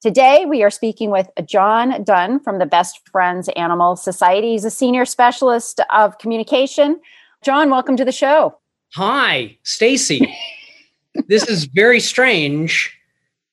Today, we are speaking with Jon Dunn from the Best Friends Animal Society. He's a senior specialist of communication. Jon, welcome to the show. Hi, Stacy. this is very strange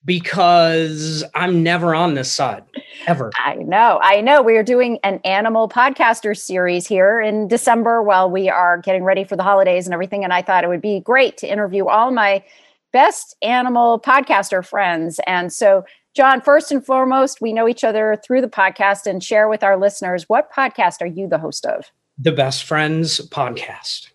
because I'm never on this side ever. I know. I know. We are doing an animal podcaster series here in December while we are getting ready for the holidays and everything. And I thought it would be great to interview all my best animal podcaster friends. And so, Jon, first and foremost, we know each other through the podcast and share with our listeners what podcast are you the host of? The Best Friends podcast.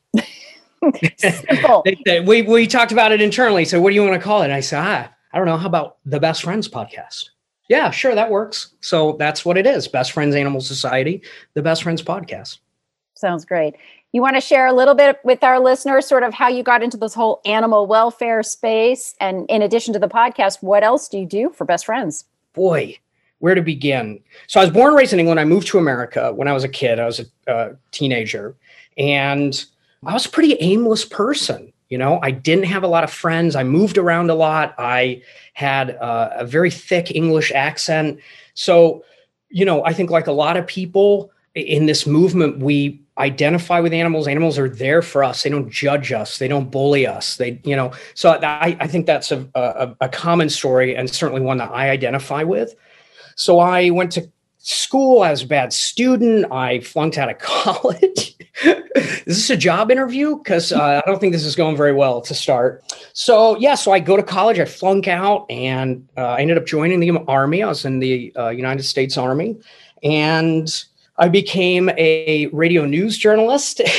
Simple. we, we talked about it internally. So, what do you want to call it? And I said, ah, I don't know. How about the Best Friends podcast? Yeah, sure, that works. So that's what it is Best Friends Animal Society, the Best Friends podcast. Sounds great. You want to share a little bit with our listeners, sort of how you got into this whole animal welfare space? And in addition to the podcast, what else do you do for Best Friends? Boy, where to begin? So I was born and raised in England. I moved to America when I was a kid. I was a teenager. And I was a pretty aimless person. You know, I didn't have a lot of friends. I moved around a lot. I had a very thick English accent. So, you know, I think like a lot of people in this movement, we identify with animals. Animals are there for us. They don't judge us. They don't bully us. They, you know, so I, I think that's a, a, a common story and certainly one that I identify with. So I went to school as a bad student. I flunked out of college. is this a job interview? Because uh, I don't think this is going very well to start. So yeah, so I go to college. I flunk out, and uh, I ended up joining the army. I was in the uh, United States Army, and I became a radio news journalist.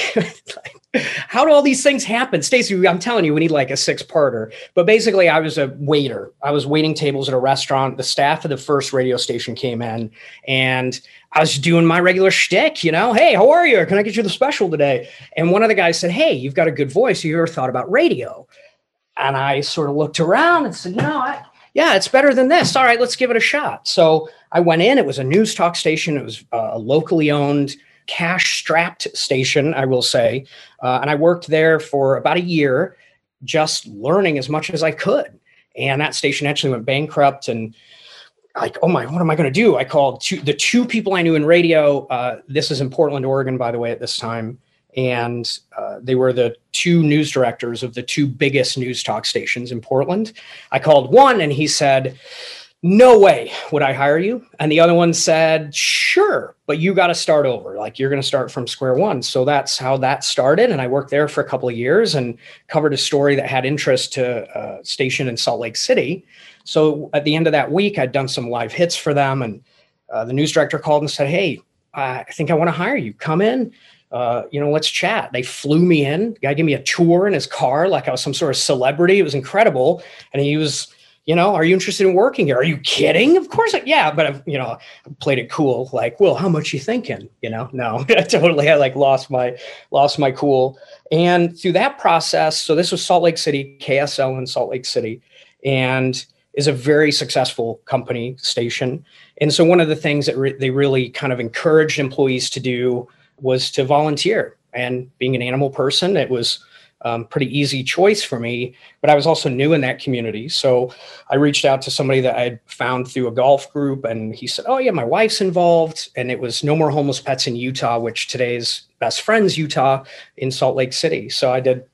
How do all these things happen? Stacy, I'm telling you, we need like a six parter. But basically, I was a waiter. I was waiting tables at a restaurant. The staff of the first radio station came in and I was doing my regular shtick, you know, hey, how are you? Can I get you the special today? And one of the guys said, Hey, you've got a good voice. Have you ever thought about radio? And I sort of looked around and said, you know, I, yeah, it's better than this. All right, let's give it a shot. So I went in. It was a news talk station. It was a locally owned cash strapped station, I will say. Uh, and I worked there for about a year, just learning as much as I could. And that station actually went bankrupt. And like, oh my, what am I going to do? I called two, the two people I knew in radio. Uh, this is in Portland, Oregon, by the way, at this time. And uh, they were the two news directors of the two biggest news talk stations in Portland. I called one and he said, no way would I hire you. And the other one said, sure, but you got to start over. Like you're going to start from square one. So that's how that started. And I worked there for a couple of years and covered a story that had interest to a uh, station in Salt Lake City. So at the end of that week, I'd done some live hits for them. And uh, the news director called and said, hey, I think I want to hire you. Come in. Uh, you know, let's chat. They flew me in. The guy gave me a tour in his car like I was some sort of celebrity. It was incredible. And he was, you know, are you interested in working here? Are you kidding? Of course, I, yeah, but I've, you know, played it cool. Like, well, how much you thinking? You know, no, I totally I like lost my lost my cool. And through that process, so this was Salt Lake City, KSL in Salt Lake City, and is a very successful company station. And so one of the things that re- they really kind of encouraged employees to do was to volunteer. And being an animal person, it was um, pretty easy choice for me. But I was also new in that community. So I reached out to somebody that I found through a golf group, and he said, Oh, yeah, my wife's involved. And it was No More Homeless Pets in Utah, which today's Best Friends Utah in Salt Lake City. So I did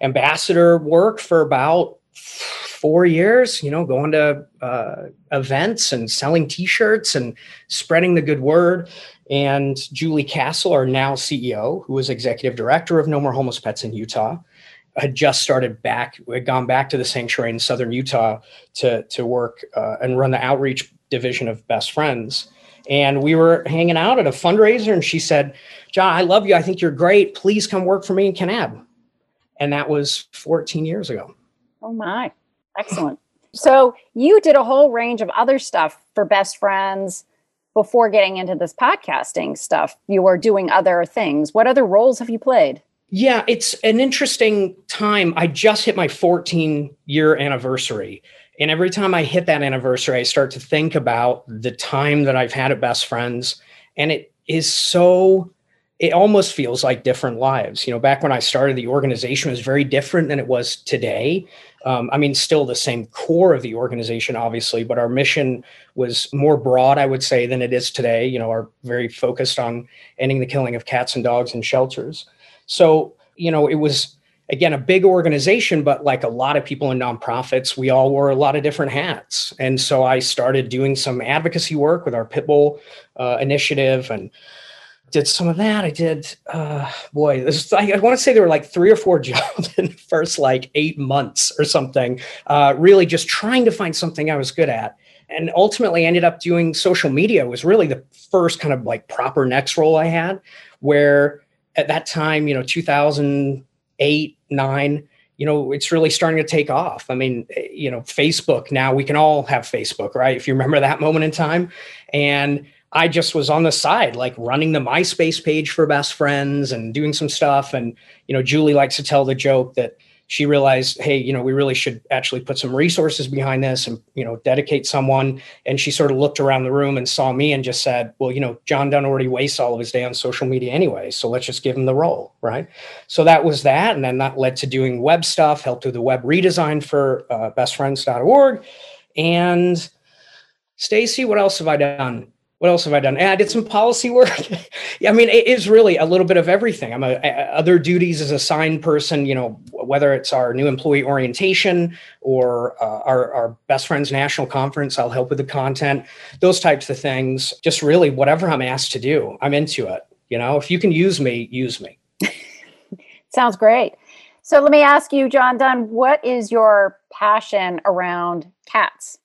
ambassador work for about four years, you know, going to uh, events and selling T-shirts and spreading the good word. And Julie Castle, our now CEO, who was executive director of No More Homeless Pets in Utah, had just started back, had gone back to the sanctuary in southern Utah to to work uh, and run the outreach division of Best Friends. And we were hanging out at a fundraiser, and she said, "Jon, I love you. I think you're great. Please come work for me in Kanab." And that was 14 years ago. Oh my! Excellent. So you did a whole range of other stuff for best friends before getting into this podcasting stuff. You were doing other things. What other roles have you played? Yeah, it's an interesting time. I just hit my 14 year anniversary. And every time I hit that anniversary, I start to think about the time that I've had at Best Friends. And it is so, it almost feels like different lives. You know, back when I started, the organization was very different than it was today. Um, I mean, still the same core of the organization, obviously, but our mission was more broad, I would say, than it is today. You know, are very focused on ending the killing of cats and dogs in shelters. So, you know, it was again a big organization, but like a lot of people in nonprofits, we all wore a lot of different hats. And so I started doing some advocacy work with our Pitbull uh, initiative and did some of that. I did, uh, boy, this, I, I want to say there were like three or four jobs in the first like eight months or something, uh, really just trying to find something I was good at. And ultimately ended up doing social media was really the first kind of like proper next role I had where at that time, you know, 2008, nine, you know, it's really starting to take off. I mean, you know, Facebook now we can all have Facebook, right? If you remember that moment in time. And I just was on the side, like running the MySpace page for best friends and doing some stuff. And, you know, Julie likes to tell the joke that she realized, hey, you know, we really should actually put some resources behind this and, you know, dedicate someone. And she sort of looked around the room and saw me and just said, well, you know, Jon Dunn already wastes all of his day on social media anyway. So let's just give him the role. Right. So that was that. And then that led to doing web stuff, helped with the web redesign for uh, bestfriends.org. And Stacy, what else have I done? What else have I done? And I did some policy work. I mean, it is really a little bit of everything. I'm a, a, other duties as a signed person, you know, whether it's our new employee orientation or uh, our, our best friends national conference, I'll help with the content, those types of things. Just really whatever I'm asked to do, I'm into it. You know, if you can use me, use me. Sounds great. So let me ask you, Jon Dunn, what is your passion around cats?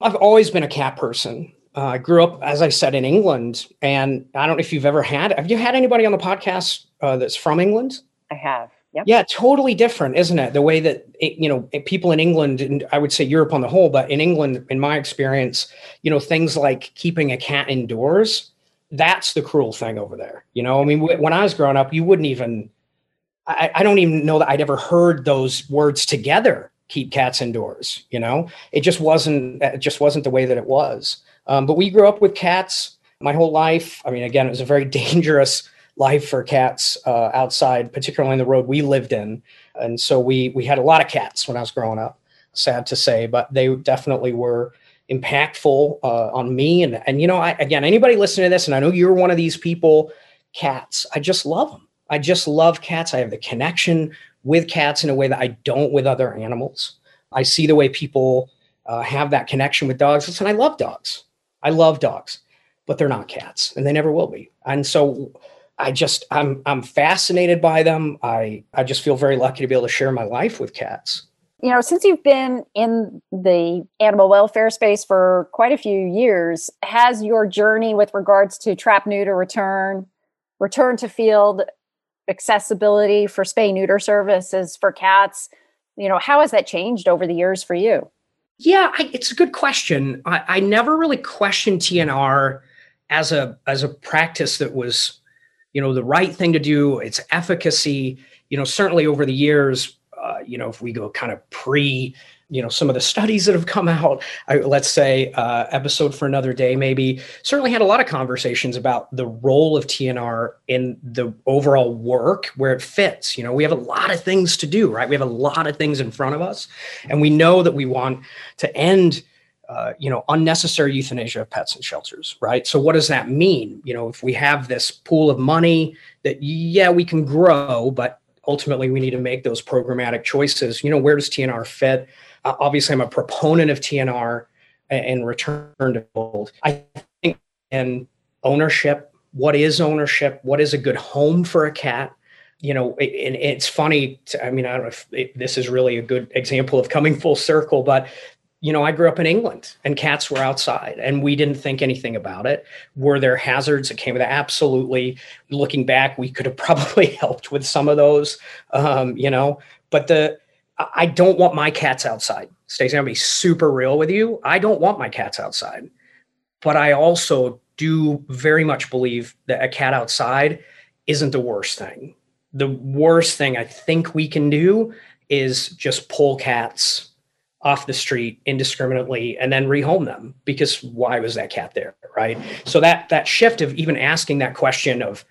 I've always been a cat person uh, I grew up, as I said, in England, and I don't know if you've ever had. Have you had anybody on the podcast uh, that's from England? I have. Yep. Yeah, totally different, isn't it? The way that it, you know people in England, and I would say Europe on the whole, but in England, in my experience, you know things like keeping a cat indoors. That's the cruel thing over there. You know, I mean, when I was growing up, you wouldn't even. I, I don't even know that I'd ever heard those words together. Keep cats indoors. You know, it just wasn't. It just wasn't the way that it was. Um, but we grew up with cats my whole life. I mean, again, it was a very dangerous life for cats uh, outside, particularly in the road we lived in. And so we we had a lot of cats when I was growing up. Sad to say, but they definitely were impactful uh, on me. And and you know, I, again, anybody listening to this, and I know you're one of these people. Cats, I just love them. I just love cats. I have the connection with cats in a way that I don't with other animals. I see the way people uh, have that connection with dogs. Listen, I love dogs. I love dogs, but they're not cats, and they never will be. And so, I just I'm I'm fascinated by them. I I just feel very lucky to be able to share my life with cats. You know, since you've been in the animal welfare space for quite a few years, has your journey with regards to trap, neuter, return, return to field, accessibility for spay neuter services for cats, you know, how has that changed over the years for you? Yeah, I, it's a good question. I, I never really questioned TNR as a as a practice that was, you know, the right thing to do. Its efficacy, you know, certainly over the years, you know, if we go kind of pre you know some of the studies that have come out I, let's say uh, episode for another day maybe certainly had a lot of conversations about the role of tnr in the overall work where it fits. You know we have a lot of things to do right? We have a lot of things in front of us and we know that we want to end uh, you know unnecessary euthanasia of pets in shelters right? So what does that mean? You know if we have this pool of money that yeah we can grow but ultimately we need to make those programmatic choices you know where does tnr fit uh, obviously, I'm a proponent of TNR and return to gold. I think in ownership, what is ownership? What is a good home for a cat? You know, it, it's funny. To, I mean, I don't know if it, this is really a good example of coming full circle, but you know, I grew up in England and cats were outside and we didn't think anything about it. Were there hazards that came with it? Absolutely. Looking back, we could have probably helped with some of those, um, you know, but the, I don't want my cats outside. Stacy, I'm gonna be super real with you. I don't want my cats outside, but I also do very much believe that a cat outside isn't the worst thing. The worst thing I think we can do is just pull cats off the street indiscriminately and then rehome them because why was that cat there right? So that that shift of even asking that question of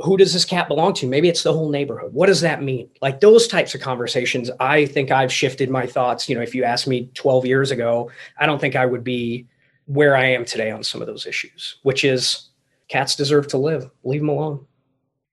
who does this cat belong to? Maybe it's the whole neighborhood. What does that mean? Like those types of conversations i think i've shifted my thoughts. You know if you asked me 12 years ago i don't think i would be where i am today on some of those issues which is cats deserve to live. Leave them alone.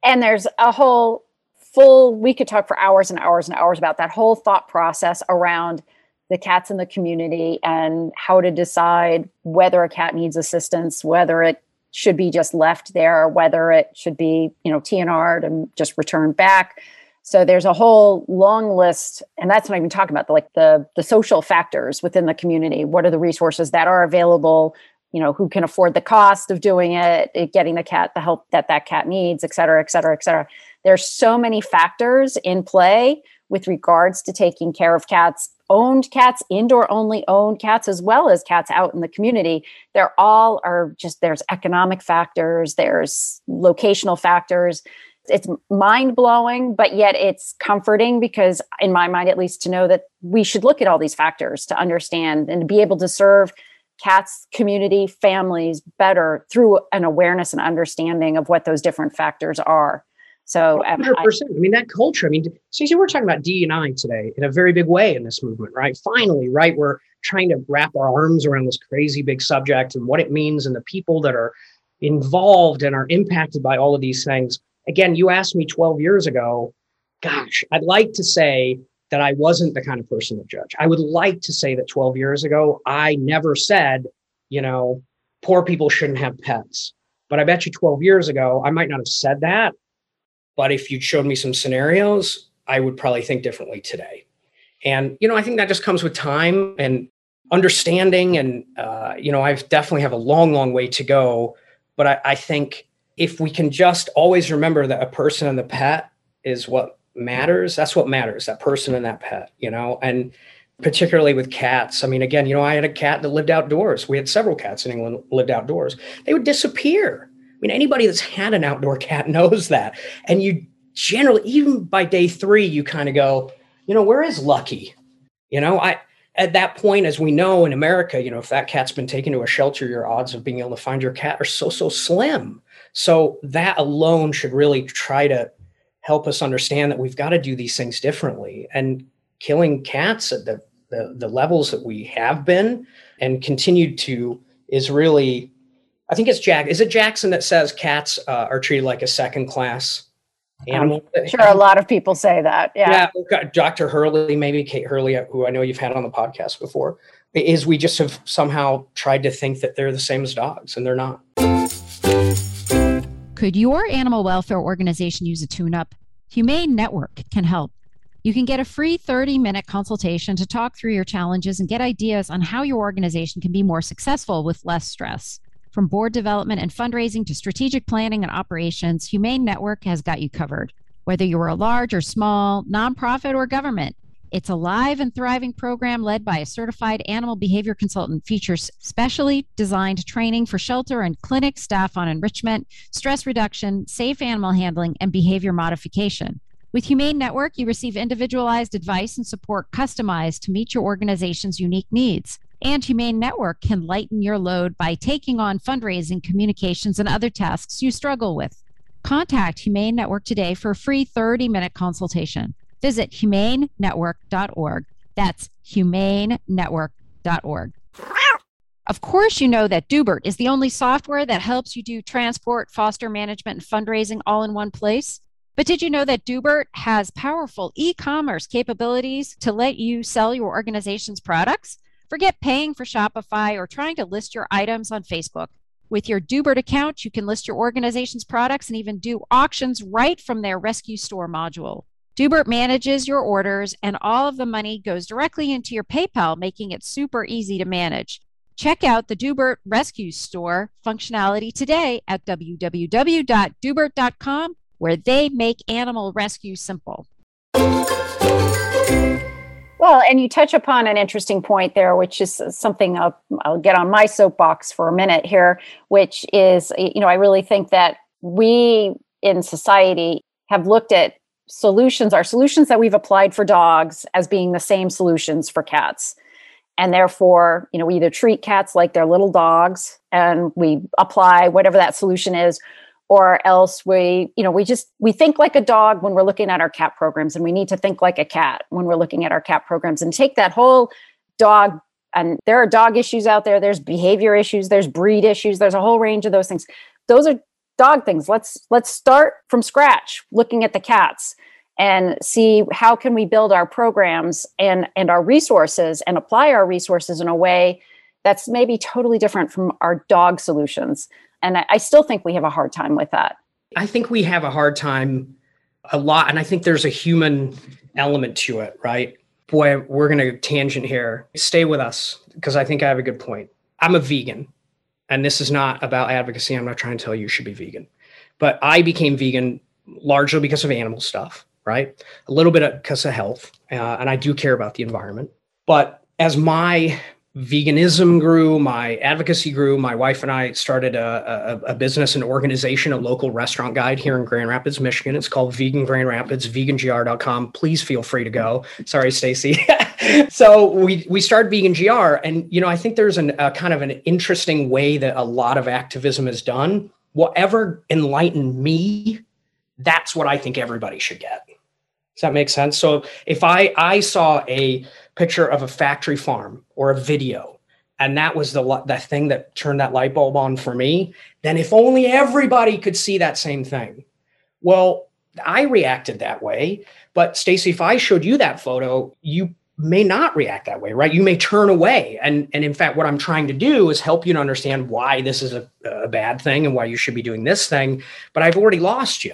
And there's a whole full we could talk for hours and hours and hours about that whole thought process around the cats in the community and how to decide whether a cat needs assistance, whether it should be just left there, or whether it should be, you know, TNR'd and just returned back. So there's a whole long list, and that's not even talking about the, like the the social factors within the community. What are the resources that are available? You know, who can afford the cost of doing it, eh, getting the cat the help that that cat needs, et cetera, et cetera, et cetera. There's so many factors in play with regards to taking care of cats owned cats, indoor only owned cats, as well as cats out in the community. They're all are just there's economic factors, there's locational factors. It's mind blowing, but yet it's comforting because, in my mind at least, to know that we should look at all these factors to understand and to be able to serve cats, community, families better through an awareness and understanding of what those different factors are. So, um, 100%. I, I, mean, that culture, I mean, Stacy, we're talking about D&I today in a very big way in this movement, right? Finally, right? We're trying to wrap our arms around this crazy big subject and what it means and the people that are involved and are impacted by all of these things. Again, you asked me 12 years ago, gosh, I'd like to say that I wasn't the kind of person to judge. I would like to say that 12 years ago, I never said, you know, poor people shouldn't have pets. But I bet you 12 years ago, I might not have said that. But if you showed me some scenarios, I would probably think differently today. And, you know, I think that just comes with time and understanding. And, uh, you know, I've definitely have a long, long way to go. But I, I think if we can just always remember that a person and the pet is what matters, that's what matters, that person and that pet, you know, and particularly with cats. I mean, again, you know, I had a cat that lived outdoors. We had several cats in England lived outdoors. They would disappear mean, anybody that's had an outdoor cat knows that. And you generally, even by day three, you kind of go, you know, where is Lucky? You know, I at that point, as we know in America, you know, if that cat's been taken to a shelter, your odds of being able to find your cat are so so slim. So that alone should really try to help us understand that we've got to do these things differently. And killing cats at the the, the levels that we have been and continued to is really I think it's Jack. Is it Jackson that says cats uh, are treated like a second class animal? I'm sure, a lot of people say that. Yeah. Yeah. Dr. Hurley, maybe Kate Hurley, who I know you've had on the podcast before, is we just have somehow tried to think that they're the same as dogs, and they're not. Could your animal welfare organization use a tune up? Humane Network can help. You can get a free 30 minute consultation to talk through your challenges and get ideas on how your organization can be more successful with less stress. From board development and fundraising to strategic planning and operations, Humane Network has got you covered. Whether you're a large or small, nonprofit or government, it's a live and thriving program led by a certified animal behavior consultant, features specially designed training for shelter and clinic staff on enrichment, stress reduction, safe animal handling, and behavior modification. With Humane Network, you receive individualized advice and support customized to meet your organization's unique needs and Humane Network can lighten your load by taking on fundraising, communications, and other tasks you struggle with. Contact Humane Network today for a free 30 minute consultation. Visit humanenetwork.org. That's humanenetwork.org. Of course, you know that Doobert is the only software that helps you do transport, foster management, and fundraising all in one place. But did you know that Doobert has powerful e commerce capabilities to let you sell your organization's products? Forget paying for Shopify or trying to list your items on Facebook. With your Doobert account, you can list your organization's products and even do auctions right from their Rescue Store module. Doobert manages your orders, and all of the money goes directly into your PayPal, making it super easy to manage. Check out the Doobert Rescue Store functionality today at www.doobert.com, where they make animal rescue simple. Well, and you touch upon an interesting point there, which is something I'll, I'll get on my soapbox for a minute here, which is, you know, I really think that we in society have looked at solutions, our solutions that we've applied for dogs as being the same solutions for cats. And therefore, you know, we either treat cats like they're little dogs and we apply whatever that solution is, or else we, you know, we just we think like a dog when we're looking at our cat programs, and we need to think like a cat when we're looking at our cat programs and take that whole dog and there are dog issues out there there's behavior issues there's breed issues there's a whole range of those things. Those are dog things. Let's let's start from scratch looking at the cats and see how can we build our programs and and our resources and apply our resources in a way that's maybe totally different from our dog solutions and I, I still think we have a hard time with that. I think we have a hard time a lot and i think there's a human element to it right? Boy we're going to tangent here. Stay with us because i think i have a good point. I'm a vegan and this is not about advocacy. I'm not trying to tell you you should be vegan. But i became vegan largely because of animal stuff right? A little bit because of health, uh, and I do care about the environment. But as my veganism grew, my advocacy grew. My wife and I started a, a, a, business and organization, a local restaurant guide here in Grand Rapids, Michigan. It's called Vegan Grand Rapids, vegangr.com. Please feel free to go. Sorry, Stacy. so we we started Vegan GR, and you know I think there's an, a kind of an interesting way that a lot of activism is done. Whatever enlightened me, that's what I think everybody should get. Does that make sense? So if I I saw a picture of a factory farm or a video, and that was the the thing that turned that light bulb on for me, then if only everybody could see that same thing. Well, I reacted that way, but Stacy, if I showed you that photo, you may not react that way, right? You may turn away. And, and in fact, what I'm trying to do is help you to understand why this is a, a bad thing and why you should be doing this thing. But I've already lost you.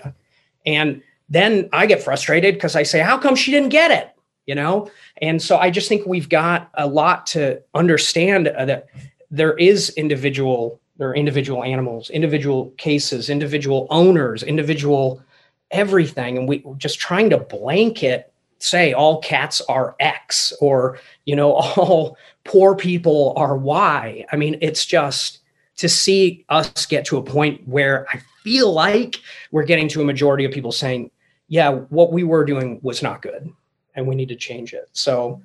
And then I get frustrated because I say, how come she didn't get it? You know? And so I just think we've got a lot to understand uh, that there is individual, there are individual animals, individual cases, individual owners, individual everything. And we are just trying to blanket say all cats are X or, you know, all poor people are Y. I mean, it's just to see us get to a point where I feel like we're getting to a majority of people saying, yeah, what we were doing was not good and we need to change it. So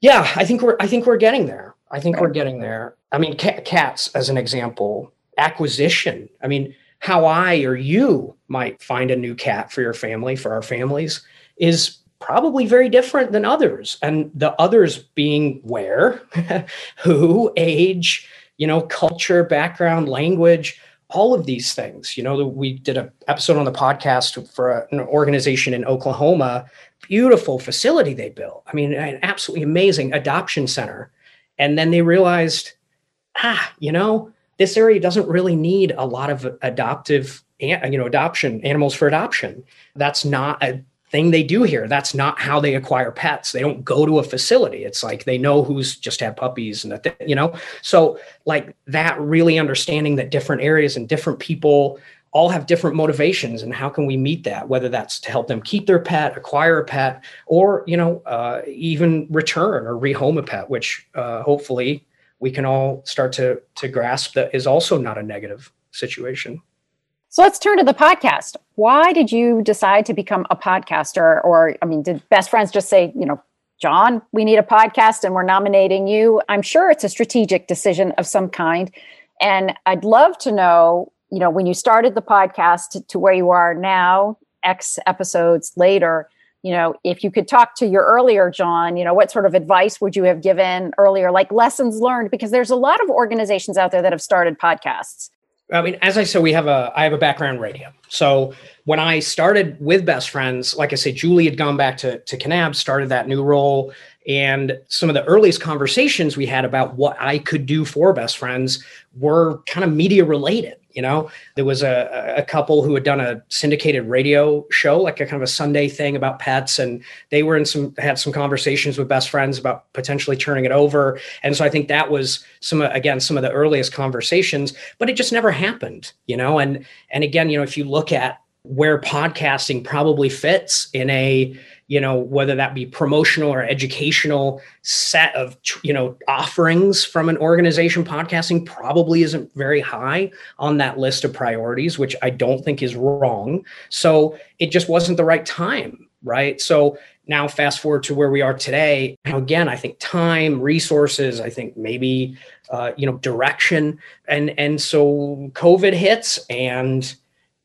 yeah, I think we're I think we're getting there. I think right. we're getting there. I mean, cats as an example, acquisition. I mean, how I or you might find a new cat for your family, for our families, is probably very different than others. And the others being where, who, age, you know, culture, background, language, all of these things. You know, we did an episode on the podcast for an organization in Oklahoma, beautiful facility they built. I mean, an absolutely amazing adoption center. And then they realized, ah, you know, this area doesn't really need a lot of adoptive, you know, adoption animals for adoption. That's not a thing they do here. That's not how they acquire pets. They don't go to a facility. It's like they know who's just had puppies and that, you know? So, like that really understanding that different areas and different people all have different motivations and how can we meet that whether that's to help them keep their pet acquire a pet or you know uh, even return or rehome a pet which uh, hopefully we can all start to to grasp that is also not a negative situation so let's turn to the podcast. Why did you decide to become a podcaster? Or, I mean, did best friends just say, you know, Jon, we need a podcast and we're nominating you? I'm sure it's a strategic decision of some kind. And I'd love to know, you know, when you started the podcast to where you are now, X episodes later, you know, if you could talk to your earlier Jon, you know, what sort of advice would you have given earlier, like lessons learned? Because there's a lot of organizations out there that have started podcasts I mean, as I said, we have a I have a background in radio. So when I started with Best Friends, like I said, Julie had gone back to to Kanab, started that new role, and some of the earliest conversations we had about what I could do for Best Friends were kind of media related. You know, there was a, a couple who had done a syndicated radio show, like a kind of a Sunday thing about pets, and they were in some had some conversations with best friends about potentially turning it over. And so I think that was some again some of the earliest conversations, but it just never happened. You know, and and again, you know, if you look at where podcasting probably fits in a you know whether that be promotional or educational set of you know offerings from an organization podcasting probably isn't very high on that list of priorities which i don't think is wrong. So it just wasn't the right time right? So now fast forward to where we are today. Now again i think time resources i think maybe uh, you know direction. And and so covid hits and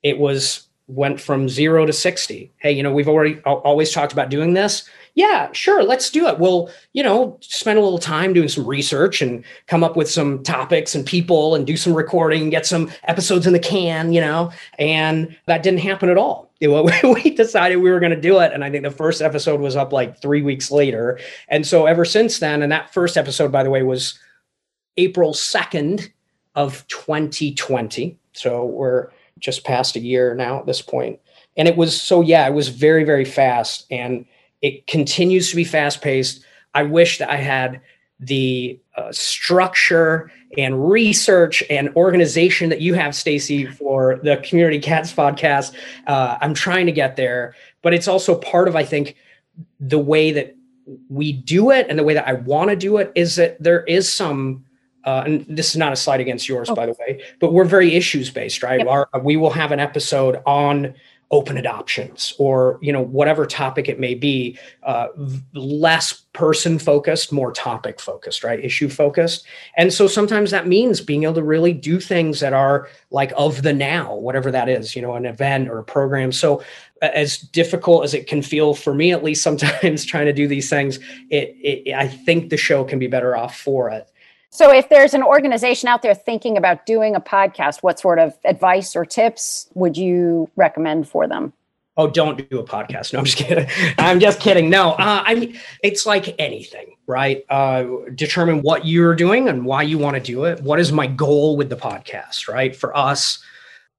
it was went from zero to 60. Hey, you know, we've already always talked about doing this. Yeah, sure, let's do it. We'll, you know, spend a little time doing some research and come up with some topics and people and do some recording get some episodes in the can, you know, and that didn't happen at all. we decided we were going to do it. And I think the first episode was up like three weeks later. And so ever since then, and that first episode, by the way, was April 2nd of 2020. So we're just past a year now at this point. And it was so, yeah, it was very, very fast. And it continues to be fast paced. I wish that I had the uh, structure and research and organization that you have, Stacy, for the Community Cats podcast. Uh, I'm trying to get there, but it's also part of, I think, the way that we do it and the way that I want to do it is that there is some uh, and this is not a slide against yours, oh. by the way, but we're very issues based, right? Yep. Our, we will have an episode on open adoptions or you know whatever topic it may be uh, less person focused more topic focused right issue focused and so sometimes that means being able to really do things that are like of the now whatever that is you know an event or a program so as difficult as it can feel for me at least sometimes trying to do these things it, it i think the show can be better off for it so, if there's an organization out there thinking about doing a podcast, what sort of advice or tips would you recommend for them? Oh, don't do a podcast. No, I'm just kidding. I'm just kidding. No, uh, I mean, it's like anything, right? Uh, determine what you're doing and why you want to do it. What is my goal with the podcast, right? For us,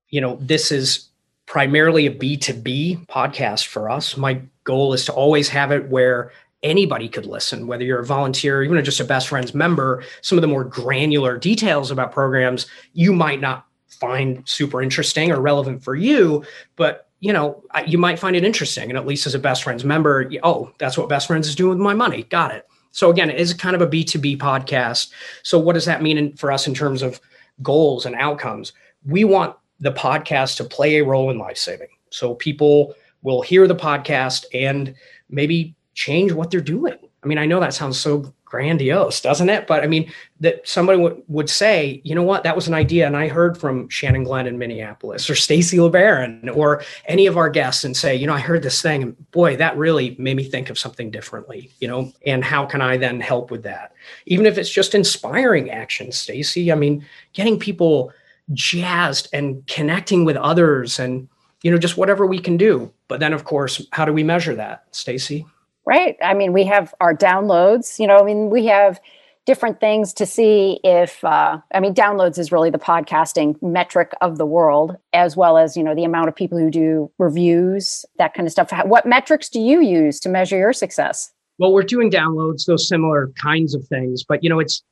you know, this is primarily a B2B podcast for us. My goal is to always have it where anybody could listen, whether you're a volunteer, even just a best friends member, some of the more granular details about programs you might not find super interesting or relevant for you, but you know, you might find it interesting. And at least as a best friends member, oh, that's what best friends is doing with my money. Got it. So again, it is kind of a B2B podcast. So what does that mean for us in terms of goals and outcomes? We want the podcast to play a role in life saving. So people will hear the podcast and maybe change what they're doing. I mean, I know that sounds so grandiose, doesn't it? But I mean, that somebody w- would say, you know what, that was an idea. And I heard from Shannon Glenn in Minneapolis or Stacy LeBaron or any of our guests and say, you know, I heard this thing and boy, that really made me think of something differently, you know, and how can I then help with that? Even if it's just inspiring action, Stacy, I mean, getting people jazzed and connecting with others and, you know, just whatever we can do. But then of course, how do we measure that, Stacy? Right? I mean, we have our downloads, you know, I mean, we have different things to see if, uh, I mean, downloads is really the podcasting metric of the world, as well as, you know, the amount of people who do reviews, that kind of stuff. What metrics do you use to measure your success? Well, we're doing downloads, those similar kinds of things, but, you know, it's,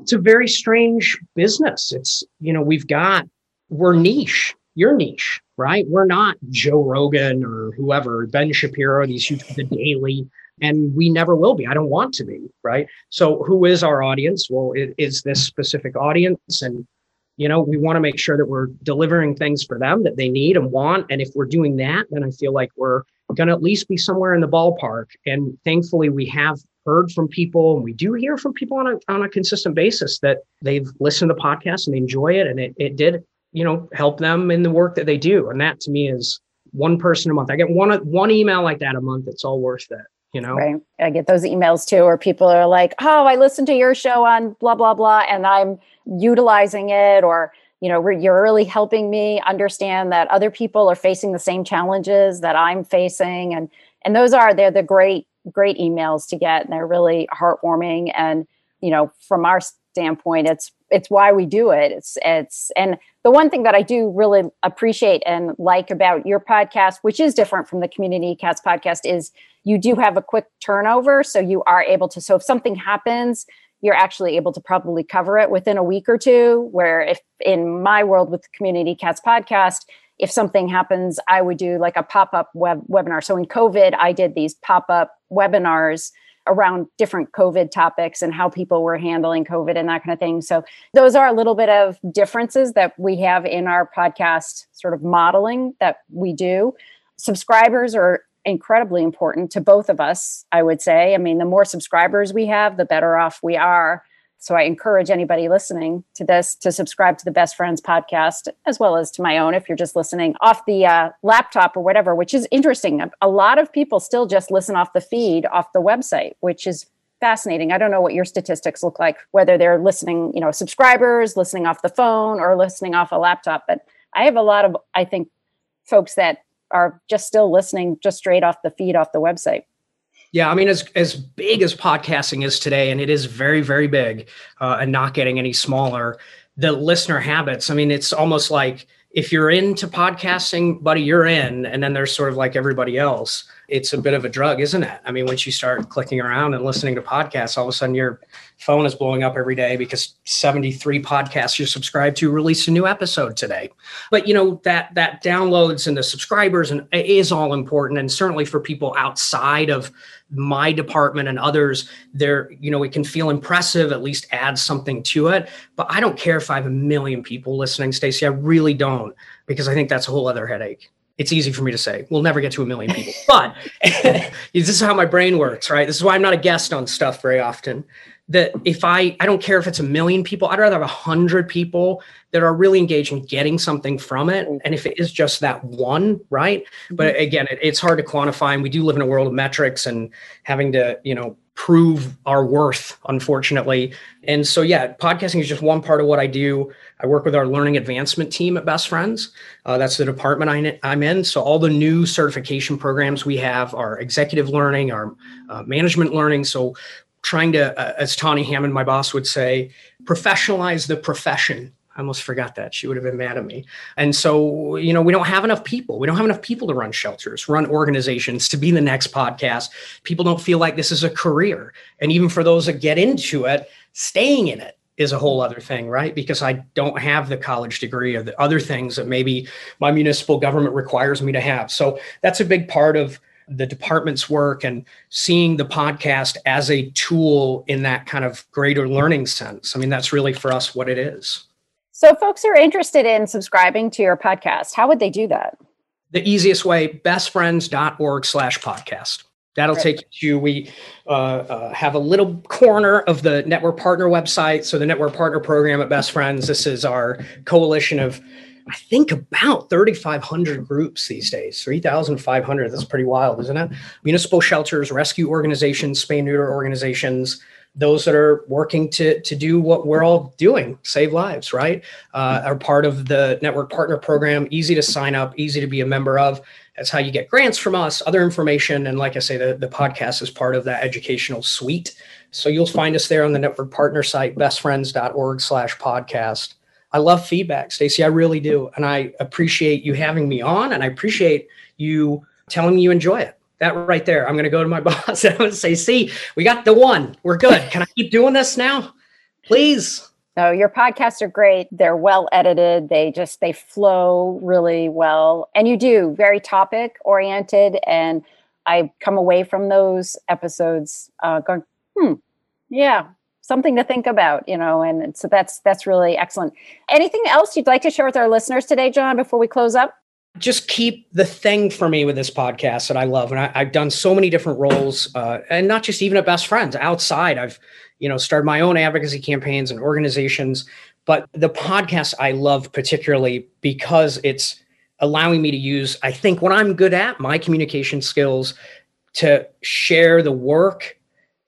it's a very strange business. It's, you know, we've got, we're niche, you're niche right? We're not Joe Rogan or whoever, Ben Shapiro, these huge, the Daily, and we never will be. I don't want to be, right? So, who is our audience? Well, it is this specific audience, and you know, we want to make sure that we're delivering things for them that they need and want. And if we're doing that, then I feel like we're going to at least be somewhere in the ballpark. And thankfully, we have heard from people, and we do hear from people on a on a consistent basis that they've listened to the podcast and they enjoy it, and it it did you know help them in the work that they do. And that to me is one person a month. I get one one email like that a month it's all worth it you know? Right. I get those emails too where people are like oh i listened to your show on blah blah blah and i'm utilizing it or you know you're really helping me understand that other people are facing the same challenges that i'm facing and and those are they're the great great emails to get and they're really heartwarming. And you know from our standpoint it's it's why we do it it's it's and the one thing that I do really appreciate and like about your podcast, which is different from the Community Cats podcast, is you do have a quick turnover. So you are able to, so if something happens, you're actually able to probably cover it within a week or two. Where if in my world with the Community Cats podcast, if something happens, I would do like a pop up web webinar. So in COVID, I did these pop up webinars around different COVID topics and how people were handling COVID and that kind of thing. So, those are a little bit of differences that we have in our podcast sort of modeling that we do. Subscribers are incredibly important to both of us, I would say. I mean, the more subscribers we have, the better off we are. So I encourage anybody listening to this to subscribe to the Best Friends podcast, as well as to my own if you're just listening off the uh, laptop or whatever, which is interesting. A lot of people still just listen off the feed, off the website, which is fascinating. I don't know what your statistics look like, whether they're listening, you know, subscribers, listening off the phone, or listening off a laptop. But I have a lot of, I think, folks that are just still listening just straight off the feed off the website. Yeah, I mean, as as big as podcasting is today, and it is very, very big, uh, and not getting any smaller. The listener habits. I mean, it's almost like if you're into podcasting, buddy, you're in, and then there's sort of like everybody else it's a bit of a drug, isn't it? I mean, once you start clicking around and listening to podcasts, all of a sudden your phone is blowing up every day because 73 podcasts you're subscribed to released a new episode today. But you know that that downloads and the subscribers and is all important, and certainly for people outside of my department and others, there you know it can feel impressive, at least add something to it. But I don't care if I have a million people listening, Stacy. I really don't because I think that's a whole other headache it's easy for me to say we'll never get to a million people but this is how my brain works right this is why i'm not a guest on stuff very often that if i i don't care if it's a million people i'd rather have a hundred people that are really engaged in getting something from it and if it is just that one right but mm-hmm. again it, it's hard to quantify and we do live in a world of metrics and having to you know prove our worth, unfortunately. And so, yeah, podcasting is just one part of what I do. I work with our learning advancement team at Best Friends. Uh, that's the department I, am in. So, all the new certification programs we have are executive learning, our uh, management learning. So, trying to, uh, as Tawny Hammond, my boss, would say, professionalize the profession I almost forgot that. She would have been mad at me. And so, you know, we don't have enough people. We don't have enough people to run shelters, run organizations, to be the next podcast. People don't feel like this is a career. And even for those that get into it, staying in it is a whole other thing, right? Because I don't have the college degree or the other things that maybe my municipal government requires me to have. So that's a big part of the department's work and seeing the podcast as a tool in that kind of greater learning sense. I mean, that's really for us what it is. So, folks are interested in subscribing to your podcast. How would they do that? The easiest way, bestfriends.org slash podcast. That'll right. take you to, we uh, uh, have a little corner of the network partner website. So, the network partner program at Best Friends, this is our coalition of, I think, about 3,500 groups these days, 3,500. That's pretty wild, isn't it? Municipal shelters, rescue organizations, spay neuter organizations, those that are working to to do what we're all doing save lives right uh, are part of the network partner program easy to sign up easy to be a member of that's how you get grants from us other information and like i say the, the podcast is part of that educational suite so you'll find us there on the network partner site bestfriends.org slash podcast i love feedback stacy i really do and i appreciate you having me on and i appreciate you telling me you enjoy it that right there. I'm going to go to my boss and I'm going to say, see, we got the one. We're good. Can I keep doing this now? Please. No, your podcasts are great. They're well edited. They just they flow really well. And you do very topic oriented. And I come away from those episodes uh, going, hmm, yeah, something to think about, you know. And so that's that's really excellent. Anything else you'd like to share with our listeners today, Jon, before we close up? just keep the thing for me with this podcast that I love. And I, have done so many different roles, uh, and not just even at Best Friends. Outside, I've you know started my own advocacy campaigns and organizations. But the podcast I love particularly because it's allowing me to use, I think, what I'm good at, my communication skills, to share the work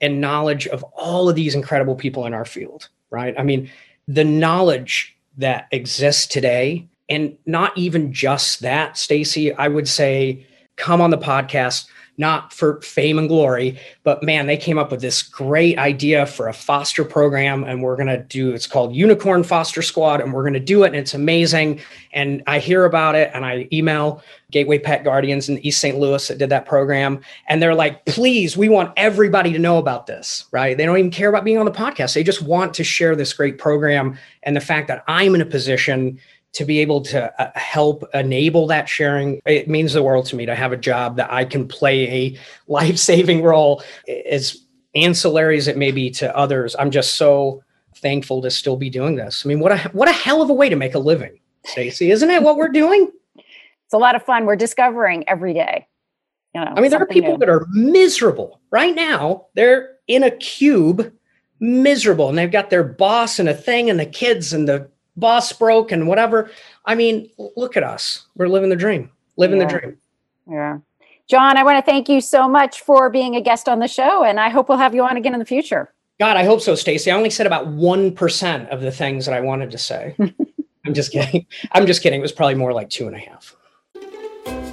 and knowledge of all of these incredible people in our field. Right? I mean, the knowledge that exists today and not even just that, Stacy, I would say come on the podcast not for fame and glory, but man, they came up with this great idea for a foster program. And we're going to do it's called Unicorn Foster Squad. And we're going to do it. And it's amazing. And I hear about it and I email Gateway Pet Guardians in East St. Louis that did that program. And they're like, please, we want everybody to know about this, right? They don't even care about being on the podcast. They just want to share this great program and the fact that I'm in a position to be able to uh, help enable that sharing it means the world to me to have a job that i can play a life-saving role. As ancillary as it may be to others i'm just so thankful to still be doing this. I mean what a what a hell of a way to make a living stacy. Isn't it what we're doing? It's a lot of fun. We're discovering every day. You know i mean there are people new. that are miserable. Right now they're in a cube miserable and they've got their boss and a thing and the kids and the boss broke and whatever. I mean, look at us. We're living the dream, living yeah. the dream. Yeah. Jon, I want to thank you so much for being a guest on the show, and I hope we'll have you on again in the future. God, I hope so, Stacy. I only said about 1% of the things that I wanted to say. I'm just kidding. I'm just kidding. It was probably more like two and a half.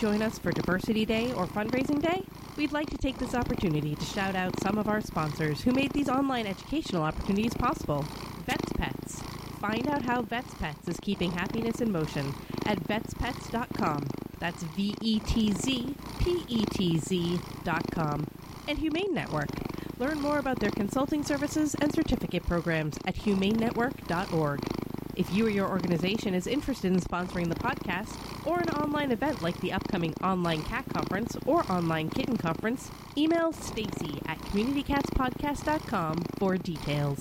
Join us for Diversity Day or Fundraising Day? We'd like to take this opportunity to shout out some of our sponsors who made these online educational opportunities possible. Vetzpetz. Find out how Vetzpetz is keeping happiness in motion at vetzpetz.com. That's V E T Z P E T Z.com. And Humane Network. Learn more about their consulting services and certificate programs at humanenetwork.org. If you or your organization is interested in sponsoring the podcast or an online event like the upcoming Online Cat Conference or Online Kitten Conference, email Stacy at communitycatspodcast.com for details.